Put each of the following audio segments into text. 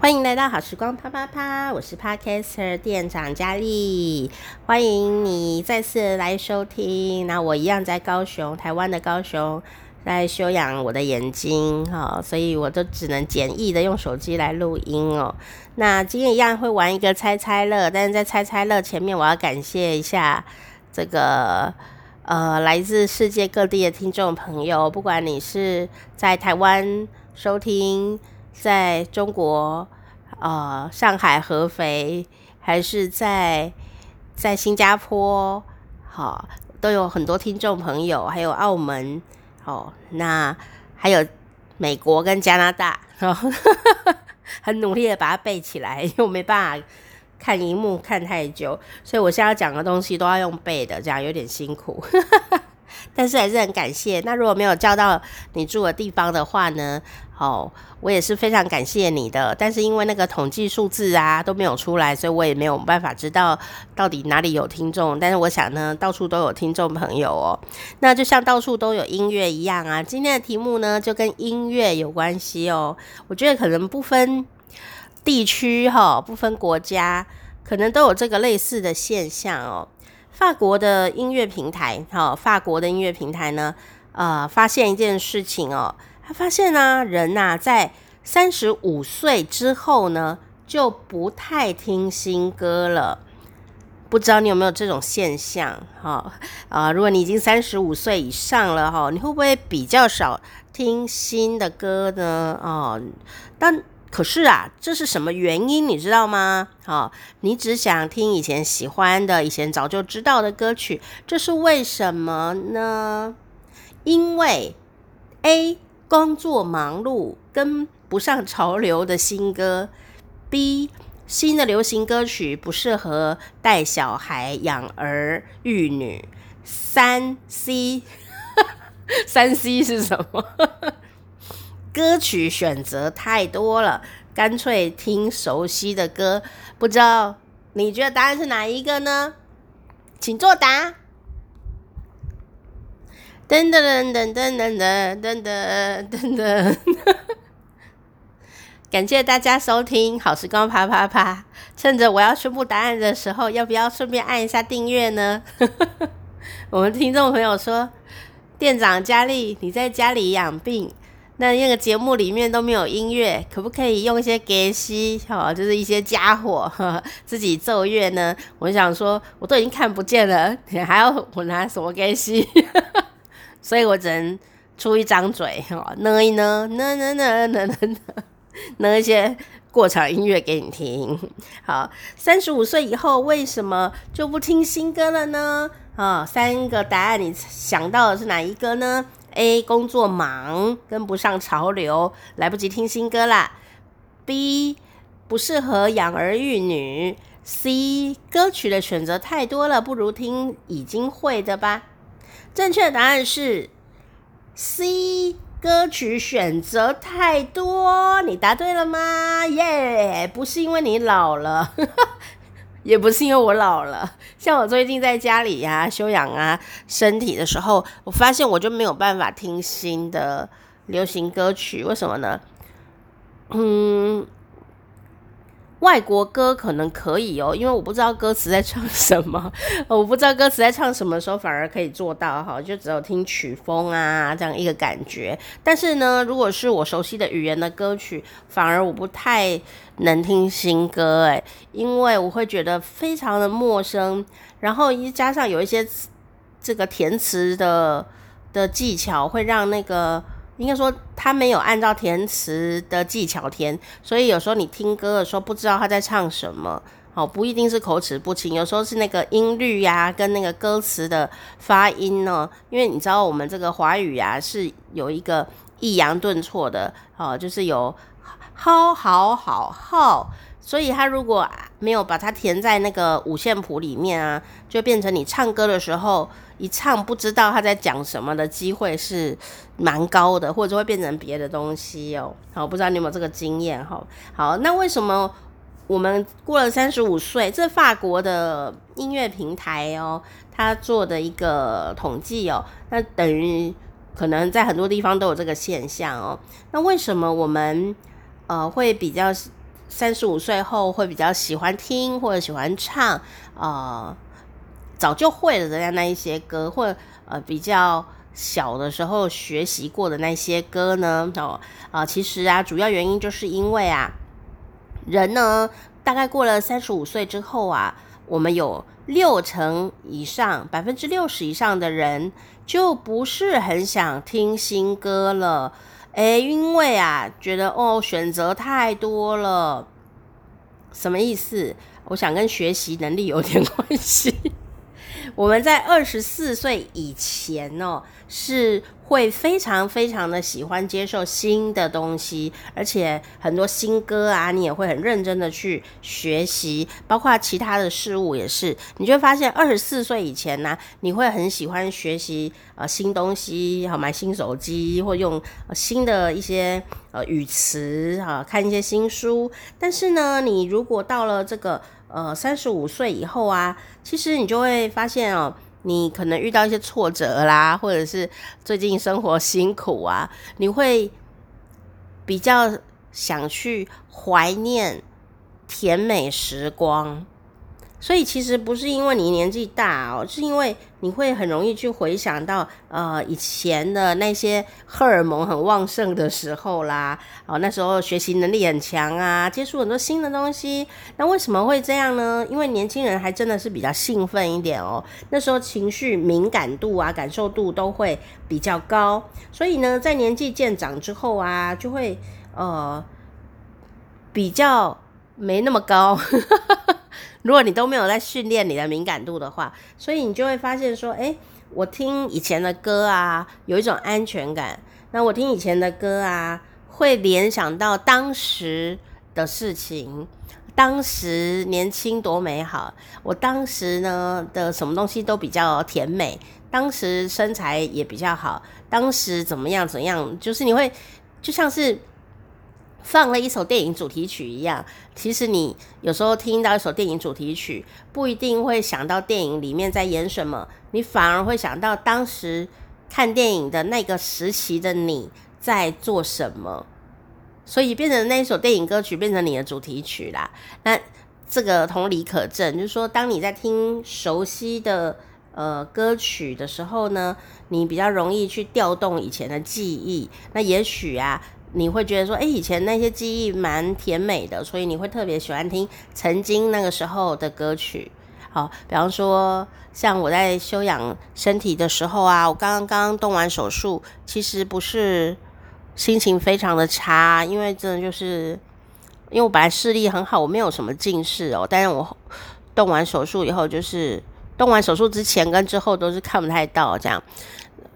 欢迎来到好时光啪啪啪，我是 Podcaster 店长佳丽，欢迎你再次来收听。那我一样在高雄，台湾的高雄，在休养我的眼睛哈，所以我都只能简易的用手机来录音哦。那今天一样会玩一个猜猜乐，但是在猜猜乐前面，我要感谢一下这个呃来自世界各地的听众朋友，不管你是在台湾收听。在中国，呃，上海合肥，还是在在新加坡，好，都有很多听众朋友，还有澳门，哦，那还有美国跟加拿大，哦，很努力的把它背起来，因为我没办法看荧幕看太久，所以我现在要讲的东西都要用背的，这样有点辛苦。但是还是很感谢。那如果没有叫到你住的地方的话呢？哦，我也是非常感谢你的。但是因为那个统计数字啊都没有出来，所以我也没有办法知道到底哪里有听众。但是我想呢，到处都有听众朋友哦。那就像到处都有音乐一样啊。今天的题目呢，就跟音乐有关系哦。我觉得可能不分地区哈、不分国家，可能都有这个类似的现象哦。法国的音乐平台，哈，法国的音乐平台呢，呃，发现一件事情哦，他发现呢，人呐，在三十五岁之后呢，就不太听新歌了。不知道你有没有这种现象？哈，啊，如果你已经三十五岁以上了，哈，你会不会比较少听新的歌呢？哦，但。可是啊，这是什么原因？你知道吗？好、哦，你只想听以前喜欢的、以前早就知道的歌曲，这是为什么呢？因为 A 工作忙碌，跟不上潮流的新歌；B 新的流行歌曲不适合带小孩、养儿育女。三 C，三 C 是什么？歌曲选择太多了，干脆听熟悉的歌。不知道你觉得答案是哪一个呢？请作答。噔噔噔噔噔噔噔噔噔噔。感谢大家收听好时光啪啪啪。趁着我要宣布答案的时候，要不要顺便按一下订阅呢？我们听众朋友说，店长佳丽，你在家里养病。那那个节目里面都没有音乐，可不可以用一些给西哈，就是一些家伙呵 自己奏乐呢？我想说，我都已经看不见了，你还要我拿什么给西？所以我只能出一张嘴哈，呢一呢呢呢呢呢呢呢一些过场音乐给你听。好，三十五岁以后为什么就不听新歌了呢？啊，三个答案，你想到的是哪一个呢？A 工作忙，跟不上潮流，来不及听新歌啦。B 不适合养儿育女。C 歌曲的选择太多了，不如听已经会的吧。正确答案是 C 歌曲选择太多。你答对了吗？耶、不是因为你老了。也不是因为我老了，像我最近在家里呀、啊、休养啊身体的时候，我发现我就没有办法听新的流行歌曲，为什么呢？嗯。外国歌可能可以哦，因为我不知道歌词在唱什么，我不知道歌词在唱什么时候反而可以做到哈，就只有听曲风啊这样一个感觉。但是呢，如果是我熟悉的语言的歌曲，反而我不太能听新歌诶，因为我会觉得非常的陌生，然后一加上有一些这个填词的的技巧，会让那个。应该说他没有按照填词的技巧填，所以有时候你听歌的时候不知道他在唱什么，哦，不一定是口齿不清，有时候是那个音律呀跟那个歌词的发音呢，因为你知道我们这个华语呀是有一个抑扬顿挫的，哦，就是有好好好好，所以他如果没有把它填在那个五线谱里面啊，就变成你唱歌的时候。一唱不知道他在讲什么的机会是蛮高的，或者会变成别的东西哦。好，不知道你有没有这个经验哈？好，那为什么我们过了三十五岁？这法国的音乐平台哦，他做的一个统计哦，那等于可能在很多地方都有这个现象哦。那为什么我们呃会比较三十五岁后会比较喜欢听或者喜欢唱，呃，早就会了的那一些歌，或者呃比较小的时候学习过的那些歌呢？哦，啊、其实啊，主要原因就是因为啊，人呢，大概过了三十五岁之后啊，我们有六成以上，百分之六十以上的人就不是很想听新歌了。诶，因为啊，觉得哦，选择太多了，什么意思？我想跟学习能力有点关系。我们在二十四岁以前哦，是会非常非常的喜欢接受新的东西，而且很多新歌啊，你也会很认真的去学习，包括其他的事物也是。你就会发现，二十四岁以前呢，你会很喜欢学习呃新东西，好买新手机，或用新的一些呃语词哈，看一些新书。但是呢，你如果到了这个呃，三十五岁以后啊，其实你就会发现哦，你可能遇到一些挫折啦，或者是最近生活辛苦啊，你会比较想去怀念甜美时光。所以其实不是因为你年纪大哦，是因为你会很容易去回想到呃以前的那些荷尔蒙很旺盛的时候啦，哦那时候学习能力很强啊，接触很多新的东西。那为什么会这样呢？因为年轻人还真的是比较兴奋一点哦，那时候情绪敏感度啊、感受度都会比较高，所以呢，在年纪渐长之后啊，就会呃比较没那么高。如果你都没有在训练你的敏感度的话，所以你就会发现说，诶，我听以前的歌啊，有一种安全感。那我听以前的歌啊，会联想到当时的事情，当时年轻多美好。我当时呢的什么东西都比较甜美，当时身材也比较好，当时怎么样怎样，就是你会就像是。放了一首电影主题曲一样，其实你有时候听到一首电影主题曲，不一定会想到电影里面在演什么，你反而会想到当时看电影的那个时期的你在做什么，所以变成那一首电影歌曲变成你的主题曲啦。那这个同理可证，就是说，当你在听熟悉的呃歌曲的时候呢，你比较容易去调动以前的记忆，那也许啊。你会觉得说，诶，以前那些记忆蛮甜美的，所以你会特别喜欢听曾经那个时候的歌曲。好，比方说，像我在休养身体的时候啊，我刚刚刚动完手术，其实不是心情非常的差，因为真的就是，因为我本来视力很好，我没有什么近视哦，但是我动完手术以后，就是动完手术之前跟之后都是看不太到这样。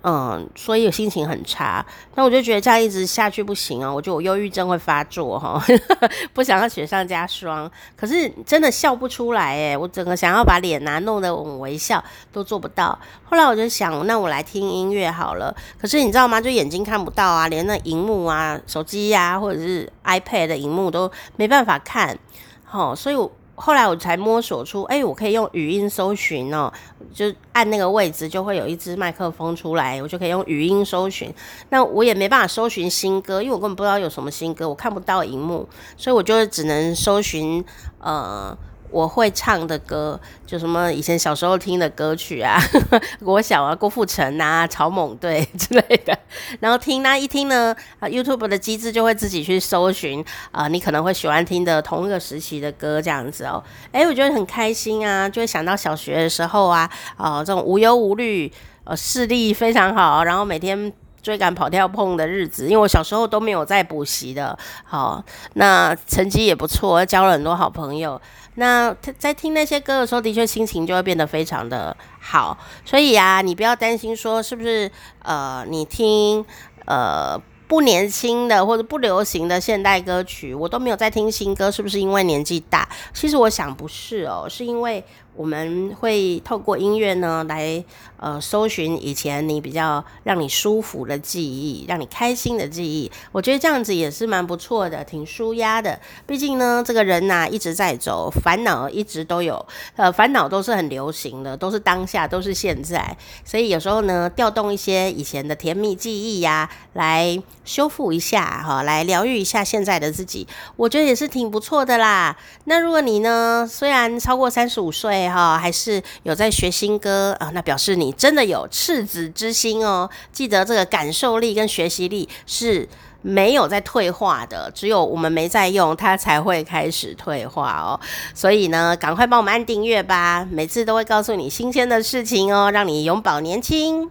嗯，所以心情很差，那我就觉得这样一直下去不行啊，我觉得我忧郁症会发作哈，不想要雪上加霜。可是真的笑不出来诶，我整个想要把脸呐弄得微笑都做不到。后来我就想，那我来听音乐好了。可是你知道吗？就眼睛看不到啊，连那荧幕啊、手机呀、啊、或者是 iPad 的荧幕都没办法看。好，所以我。后来我才摸索出，哎，我可以用语音搜寻哦，就按那个位置就会有一支麦克风出来，我就可以用语音搜寻。那我也没办法搜寻新歌，因为我根本不知道有什么新歌，我看不到荧幕，所以我就只能搜寻呃。我会唱的歌，就什么以前小时候听的歌曲啊，国小啊，郭富城啊，草蜢队 之类的，然后听那一听呢，啊，YouTube 的机制就会自己去搜寻啊，你可能会喜欢听的同一个时期的歌这样子哦，诶，我觉得很开心啊，就会想到小学的时候啊，啊，这种无忧无虑，呃，视力非常好，然后每天。追赶跑跳碰的日子，因为我小时候都没有在补习的，好，那成绩也不错，交了很多好朋友。那在听那些歌的时候，的确心情就会变得非常的好。所以啊，你不要担心说是不是呃，你听呃不年轻的或者不流行的现代歌曲，我都没有在听新歌，是不是因为年纪大？其实我想不是哦，是因为我们会透过音乐呢来呃搜寻以前你比较让你舒服的记忆，让你开心的记忆。我觉得这样子也是蛮不错的，挺舒压的。毕竟呢，这个人呐、一直在走，烦恼一直都有，呃，烦恼都是很流行的，都是当下，都是现在。所以有时候呢，调动一些以前的甜蜜记忆呀、来修复一下哈，来疗愈一下现在的自己，我觉得也是挺不错的啦。那如果你呢，虽然超过三十五岁，哈，还是有在学新歌啊，那表示你真的有赤子之心哦。记得这个感受力跟学习力是没有在退化的，只有我们没在用，它才会开始退化哦。所以呢，赶快帮我们按订阅吧，每次都会告诉你新鲜的事情哦，让你永葆年轻。